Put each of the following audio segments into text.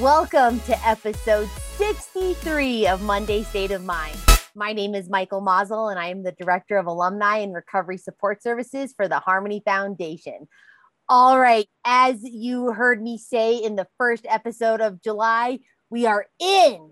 Welcome to episode 63 of Monday State of Mind. My name is Michael Mazel, and I am the Director of Alumni and Recovery Support Services for the Harmony Foundation. All right, as you heard me say in the first episode of July, we are in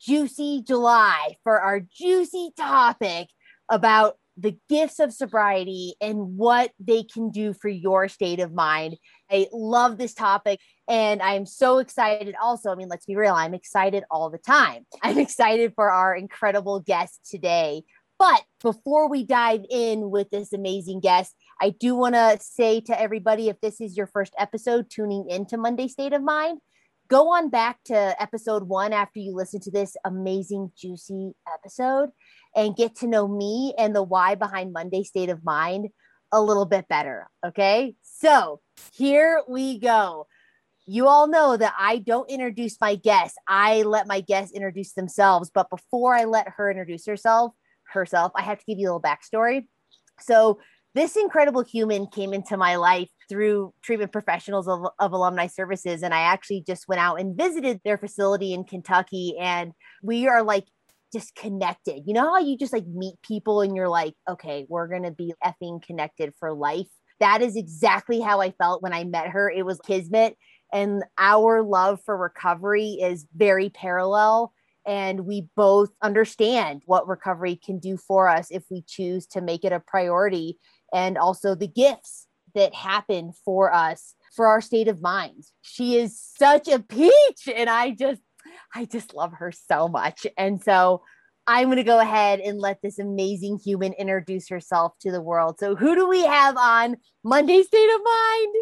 Juicy July for our juicy topic about the gifts of sobriety and what they can do for your state of mind. I love this topic and I'm so excited also. I mean, let's be real, I'm excited all the time. I'm excited for our incredible guest today. But before we dive in with this amazing guest, I do want to say to everybody if this is your first episode tuning into Monday State of Mind, go on back to episode one after you listen to this amazing, juicy episode and get to know me and the why behind Monday State of Mind a little bit better. Okay. So here we go. You all know that I don't introduce my guests. I let my guests introduce themselves. But before I let her introduce herself, herself, I have to give you a little backstory. So this incredible human came into my life through treatment professionals of, of, alumni services and i actually just went out and visited their facility in kentucky and we are like just connected. You know how you just like meet people and you're like, okay, we're to be effing connected for life. That is exactly how I felt when I met her. It was kismet. And our love for recovery is very parallel. And we both understand what recovery can do for us if we choose to make it a priority and also the gifts that happen for us for our state of mind. She is such a peach. And I just I just love her so much. And so I'm going to go ahead and let this amazing human introduce herself to the world. So, who do we have on Monday State of Mind?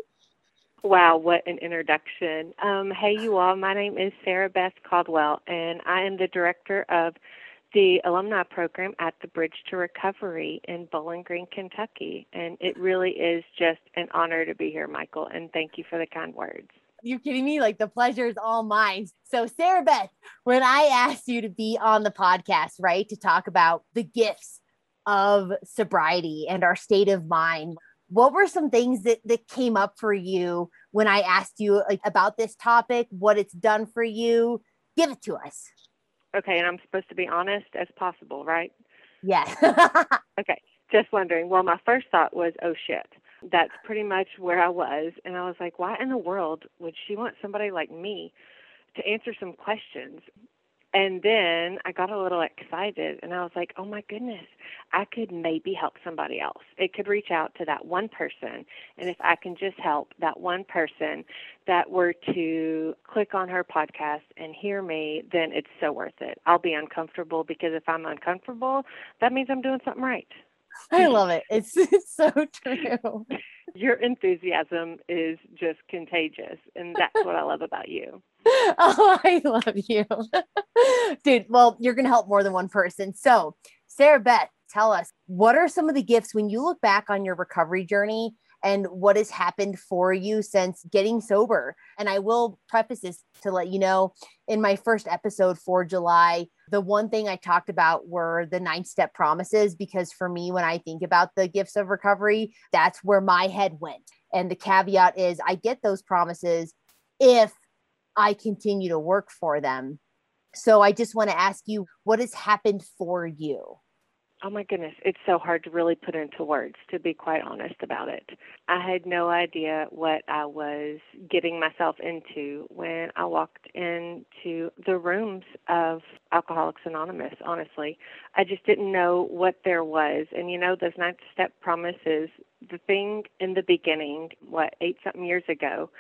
Wow, what an introduction. Um, hey, you all. My name is Sarah Beth Caldwell, and I am the director of the alumni program at the Bridge to Recovery in Bowling Green, Kentucky. And it really is just an honor to be here, Michael, and thank you for the kind words you're kidding me? Like the pleasure is all mine. So, Sarah Beth, when I asked you to be on the podcast, right, to talk about the gifts of sobriety and our state of mind, what were some things that, that came up for you when I asked you like, about this topic, what it's done for you? Give it to us. Okay. And I'm supposed to be honest as possible, right? Yes. okay. Just wondering. Well, my first thought was, oh shit that's pretty much where I was. And I was like, why in the world would she want somebody like me to answer some questions? And then I got a little excited and I was like, oh my goodness, I could maybe help somebody else. It could reach out to that one person. And if I can just help that one person that were to click on her podcast and hear me, then it's so worth it. I'll be uncomfortable because if I'm uncomfortable, that means I'm doing something right. I love it. It's, it's so true. Your enthusiasm is just contagious, and that's what I love about you. Oh, I love you. Dude, well, you're going to help more than one person. So, Sarah Beth, tell us what are some of the gifts when you look back on your recovery journey and what has happened for you since getting sober. And I will preface this to let you know in my first episode for July, the one thing I talked about were the nine step promises, because for me, when I think about the gifts of recovery, that's where my head went. And the caveat is I get those promises if I continue to work for them. So I just want to ask you, what has happened for you? Oh my goodness, it's so hard to really put into words, to be quite honest about it. I had no idea what I was getting myself into when I walked into the rooms of Alcoholics Anonymous, honestly. I just didn't know what there was. And you know, those nine step promises, the thing in the beginning, what, eight something years ago,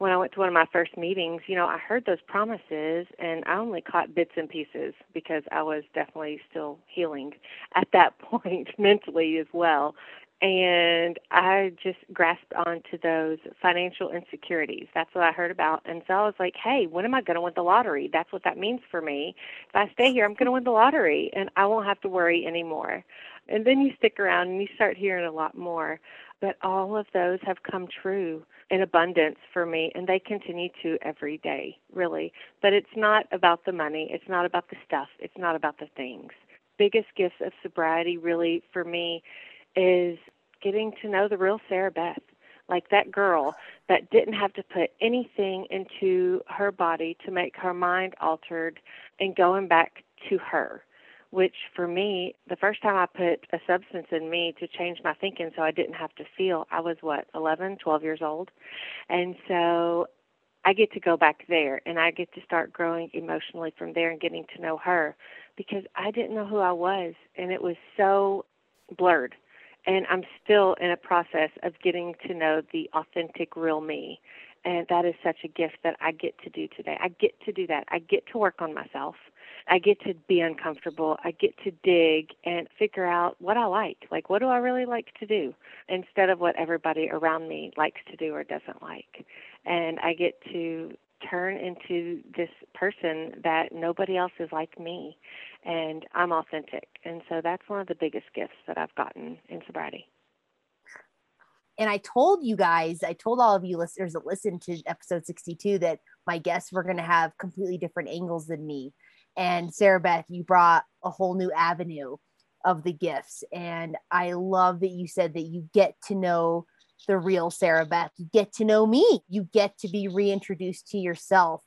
when I went to one of my first meetings, you know, I heard those promises and I only caught bits and pieces because I was definitely still healing at that point mentally as well. And I just grasped onto those financial insecurities. That's what I heard about. And so I was like, hey, when am I going to win the lottery? That's what that means for me. If I stay here, I'm going to win the lottery and I won't have to worry anymore. And then you stick around and you start hearing a lot more. But all of those have come true in abundance for me, and they continue to every day, really. But it's not about the money, it's not about the stuff, it's not about the things. Biggest gifts of sobriety, really, for me, is getting to know the real Sarah Beth. Like that girl that didn't have to put anything into her body to make her mind altered and going back to her which for me, the first time I put a substance in me to change my thinking so I didn't have to feel, I was what, 11, 12 years old. And so I get to go back there and I get to start growing emotionally from there and getting to know her because I didn't know who I was and it was so blurred. And I'm still in a process of getting to know the authentic, real me. And that is such a gift that I get to do today. I get to do that. I get to work on myself. I get to be uncomfortable. I get to dig and figure out what I like. Like, what do I really like to do instead of what everybody around me likes to do or doesn't like. And I get to turn into this person that nobody else is like me. And I'm authentic. And so that's one of the biggest gifts that I've gotten in sobriety. And I told you guys, I told all of you listeners that listened to episode 62 that my guests were going to have completely different angles than me and Sarah Beth, you brought a whole new avenue of the gifts. And I love that you said that you get to know the real Sarah Beth. You get to know me. You get to be reintroduced to yourself.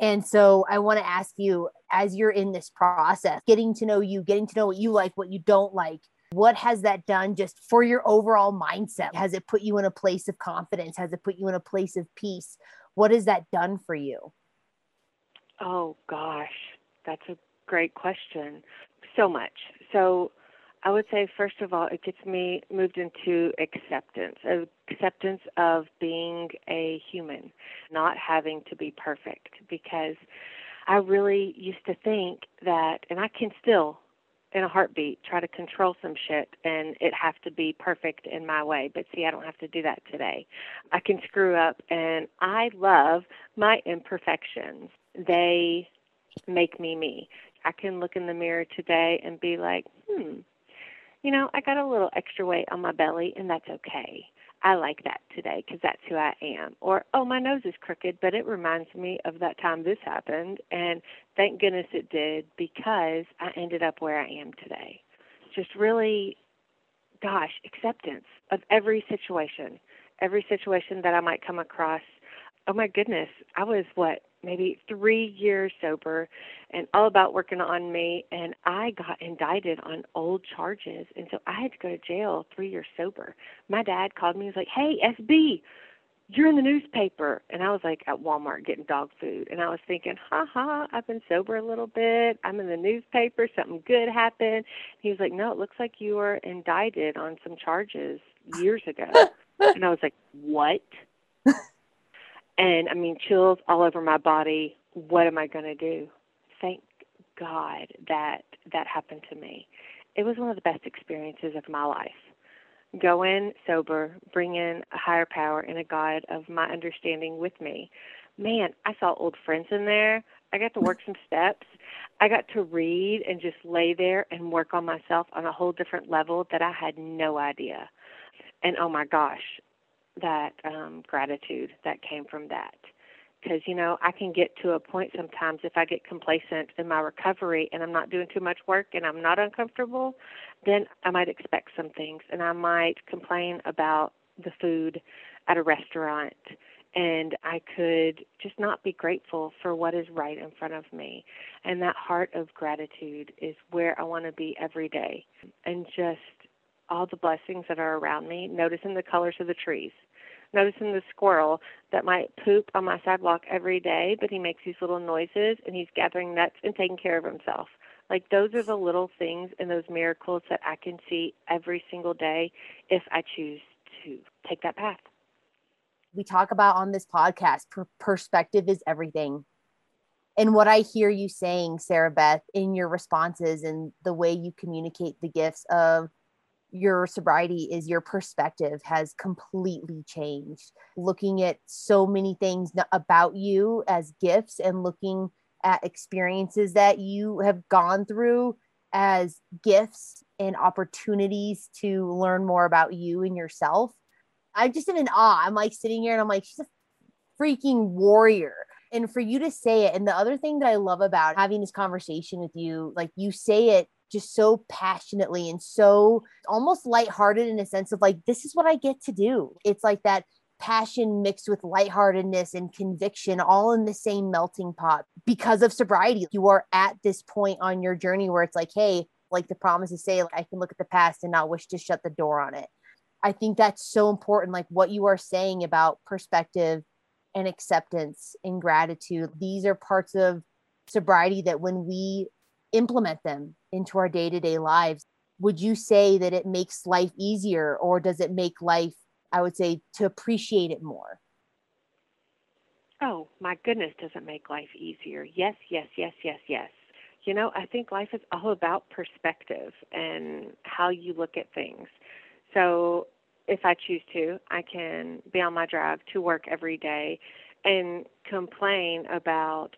And so I want to ask you, as you're in this process, getting to know you, getting to know what you like, what you don't like, what has that done just for your overall mindset? Has it put you in a place of confidence? Has it put you in a place of peace? What has that done for you? Oh, gosh. That's a great question. So much. So I would say, first of all, it gets me moved into acceptance, uh, acceptance of being a human, not having to be perfect. Because I really used to think that, and I can still, in a heartbeat, try to control some shit and it have to be perfect in my way. But see, I don't have to do that today. I can screw up, and I love my imperfections. They make me me. I can look in the mirror today and be like, hmm, you know, I got a little extra weight on my belly, and that's okay. I like that today because that's who I am. Or, oh, my nose is crooked, but it reminds me of that time this happened. And thank goodness it did because I ended up where I am today. Just really, gosh, acceptance of every situation, every situation that I might come across. Oh my goodness, I was what, maybe three years sober and all about working on me and i got indicted on old charges. And so i had to go to jail three years sober. My dad called me and was like hey sb you're in the newspaper. And i was like at walmart getting dog food. And i was thinking ha ha i've been sober a little bit. I'm in the newspaper. Something good happened. He was like no it looks like you were indicted on some charges years ago. And i was like what and I mean chills all over my body. What am I going to do? Thank God that that happened to me. It was one of the best experiences of my life. Go in sober, bring in a higher power and a God of my understanding with me. Man, I saw old friends in there. I got to work some steps. I got to read and just lay there and work on myself on a whole different level that I had no idea. And oh my gosh, that um, gratitude that came from that. Because, you know, I can get to a point sometimes if I get complacent in my recovery and I'm not doing too much work and I'm not uncomfortable, then I might expect some things and I might complain about the food at a restaurant and I could just not be grateful for what is right in front of me. And that heart of gratitude is where I want to be every day. And just all the blessings that are around me, noticing the colors of the trees, noticing the squirrel that might poop on my sidewalk every day, but he makes these little noises and he's gathering nuts and taking care of himself. Like those are the little things and those miracles that I can see every single day if I choose to take that path. We talk about on this podcast per- perspective is everything. And what I hear you saying, Sarah Beth, in your responses and the way you communicate the gifts of your sobriety is your perspective has completely changed looking at so many things about you as gifts and looking at experiences that you have gone through as gifts and opportunities to learn more about you and yourself I'm just in awe. I'm like sitting here and I'm like, she's a freaking warrior. And for you to say it, and the other thing that I love about having this conversation with you, like you say it just so passionately and so almost lighthearted in a sense of like, this is what I get to do. It's like that passion mixed with lightheartedness and conviction all in the same melting pot because of sobriety. You are at this point on your journey where it's like, hey, like the promises say, like, I can look at the past and not wish to shut the door on it. I think that's so important. Like what you are saying about perspective and acceptance and gratitude. These are parts of sobriety that when we implement them into our day to day lives, would you say that it makes life easier or does it make life, I would say, to appreciate it more? Oh, my goodness, does it make life easier? Yes, yes, yes, yes, yes. You know, I think life is all about perspective and how you look at things. So if I choose to, I can be on my drive to work every day and complain about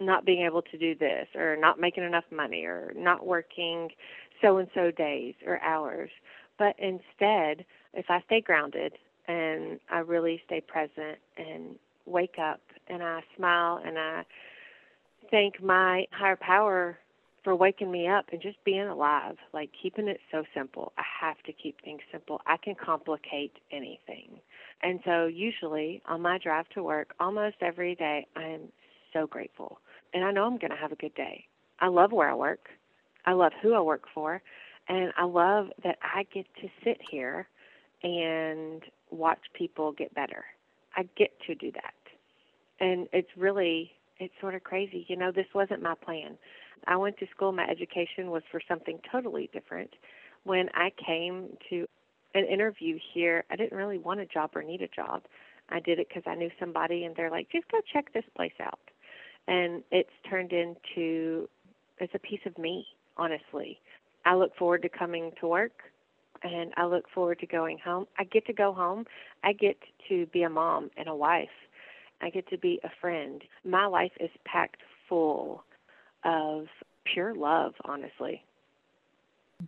not being able to do this or not making enough money or not working so and so days or hours. But instead, if I stay grounded and I really stay present and wake up and I smile and I thank my higher power for waking me up and just being alive, like keeping it so simple. I have to keep things simple. I can complicate anything. And so, usually on my drive to work, almost every day, I am so grateful. And I know I'm going to have a good day. I love where I work, I love who I work for, and I love that I get to sit here and watch people get better. I get to do that. And it's really, it's sort of crazy. You know, this wasn't my plan. I went to school, my education was for something totally different. When I came to an interview here, I didn't really want a job or need a job. I did it because I knew somebody, and they're like, just go check this place out. And it's turned into it's a piece of me, honestly. I look forward to coming to work and I look forward to going home. I get to go home. I get to be a mom and a wife. I get to be a friend. My life is packed full of pure love, honestly.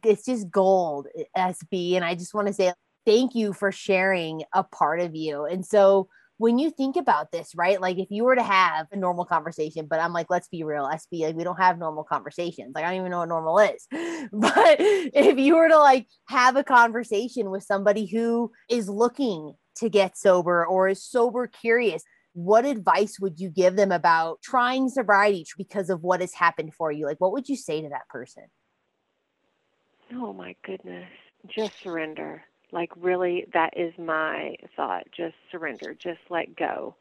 It's just gold, SB. And I just want to say thank you for sharing a part of you. And so, when you think about this, right? Like if you were to have a normal conversation, but I'm like, let's be real, SB, like we don't have normal conversations. Like I don't even know what normal is. But if you were to like have a conversation with somebody who is looking to get sober or is sober curious, what advice would you give them about trying sobriety because of what has happened for you? Like, what would you say to that person? Oh my goodness. Just surrender. Like, really, that is my thought. Just surrender. Just let go.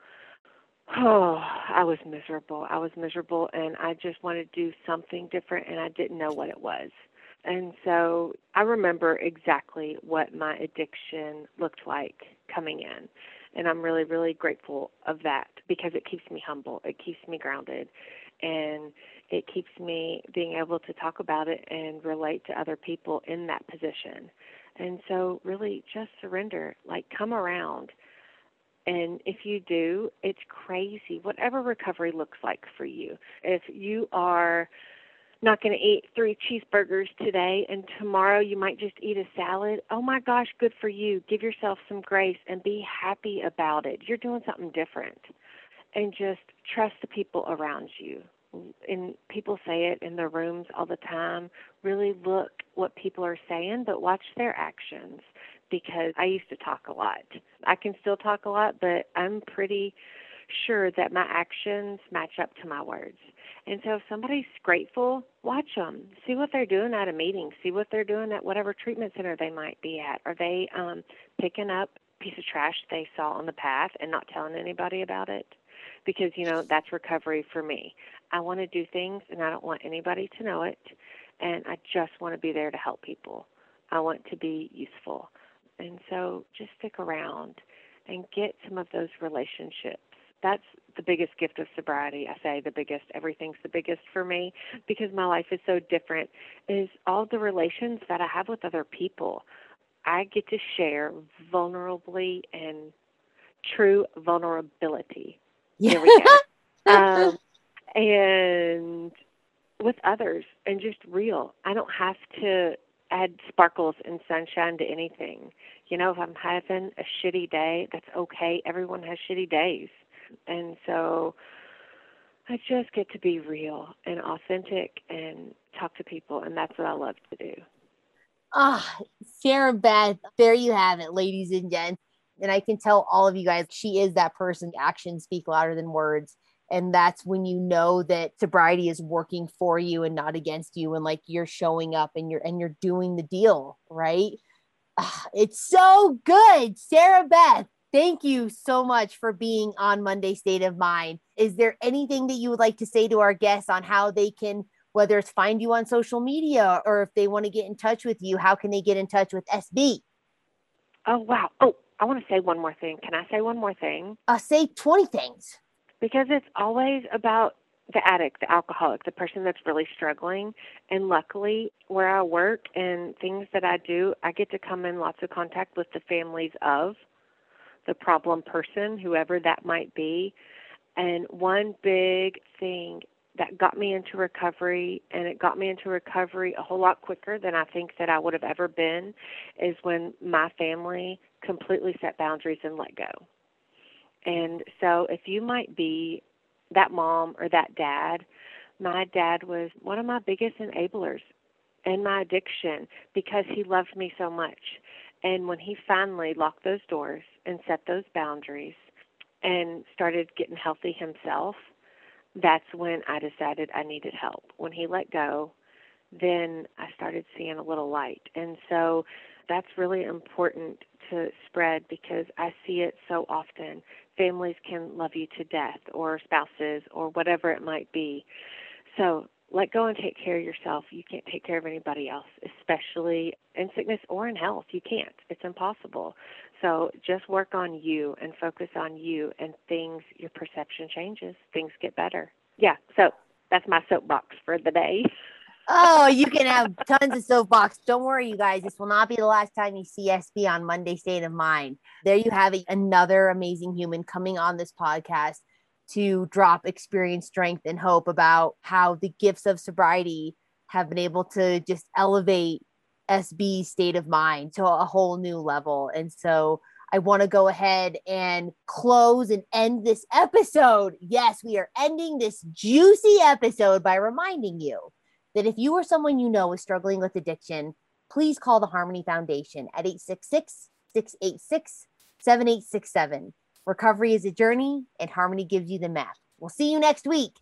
Oh, I was miserable. I was miserable, and I just wanted to do something different, and I didn't know what it was. And so I remember exactly what my addiction looked like coming in. And I'm really, really grateful of that because it keeps me humble. It keeps me grounded. And it keeps me being able to talk about it and relate to other people in that position. And so, really, just surrender. Like, come around. And if you do, it's crazy. Whatever recovery looks like for you. If you are not going to eat three cheeseburgers today and tomorrow you might just eat a salad. Oh my gosh, good for you. Give yourself some grace and be happy about it. You're doing something different. And just trust the people around you. And people say it in their rooms all the time. Really look what people are saying, but watch their actions because I used to talk a lot. I can still talk a lot, but I'm pretty sure that my actions match up to my words. And so if somebody's grateful, watch them. See what they're doing at a meeting. See what they're doing at whatever treatment center they might be at. Are they um, picking up a piece of trash they saw on the path and not telling anybody about it? Because, you know, that's recovery for me. I want to do things and I don't want anybody to know it. And I just want to be there to help people. I want to be useful. And so just stick around and get some of those relationships that's the biggest gift of sobriety. I say the biggest, everything's the biggest for me because my life is so different. Is all the relations that I have with other people. I get to share vulnerably and true vulnerability. Yeah. Here we go. um, and with others and just real. I don't have to add sparkles and sunshine to anything. You know, if I'm having a shitty day, that's okay. Everyone has shitty days. And so I just get to be real and authentic and talk to people. And that's what I love to do. Ah, Sarah Beth, there you have it, ladies and gents. And I can tell all of you guys, she is that person. Actions speak louder than words. And that's when you know that sobriety is working for you and not against you. And like you're showing up and you're and you're doing the deal, right? Ah, it's so good. Sarah Beth, thank you so much for being on Monday State of Mind. Is there anything that you would like to say to our guests on how they can whether it's find you on social media or if they want to get in touch with you, how can they get in touch with SB? Oh, wow. Oh, I want to say one more thing. Can I say one more thing? Uh, say 20 things. Because it's always about the addict, the alcoholic, the person that's really struggling. And luckily, where I work and things that I do, I get to come in lots of contact with the families of the problem person, whoever that might be. And one big thing that got me into recovery and it got me into recovery a whole lot quicker than I think that I would have ever been is when my family completely set boundaries and let go. And so if you might be that mom or that dad, my dad was one of my biggest enablers in my addiction because he loved me so much. And when he finally locked those doors and set those boundaries and started getting healthy himself, that's when I decided I needed help. When he let go, then I started seeing a little light. And so that's really important to spread because I see it so often. Families can love you to death, or spouses, or whatever it might be. So let go and take care of yourself. You can't take care of anybody else, especially in sickness or in health. You can't. It's impossible. So just work on you and focus on you, and things, your perception changes. Things get better. Yeah. So that's my soapbox for the day. oh, you can have tons of soapbox. Don't worry, you guys. This will not be the last time you see SB on Monday State of Mind. There you have it, another amazing human coming on this podcast to drop experience, strength, and hope about how the gifts of sobriety have been able to just elevate SB's state of mind to a whole new level. And so I want to go ahead and close and end this episode. Yes, we are ending this juicy episode by reminding you that if you or someone you know is struggling with addiction, please call the Harmony Foundation at 866 686 7867. Recovery is a journey, and Harmony gives you the map. We'll see you next week.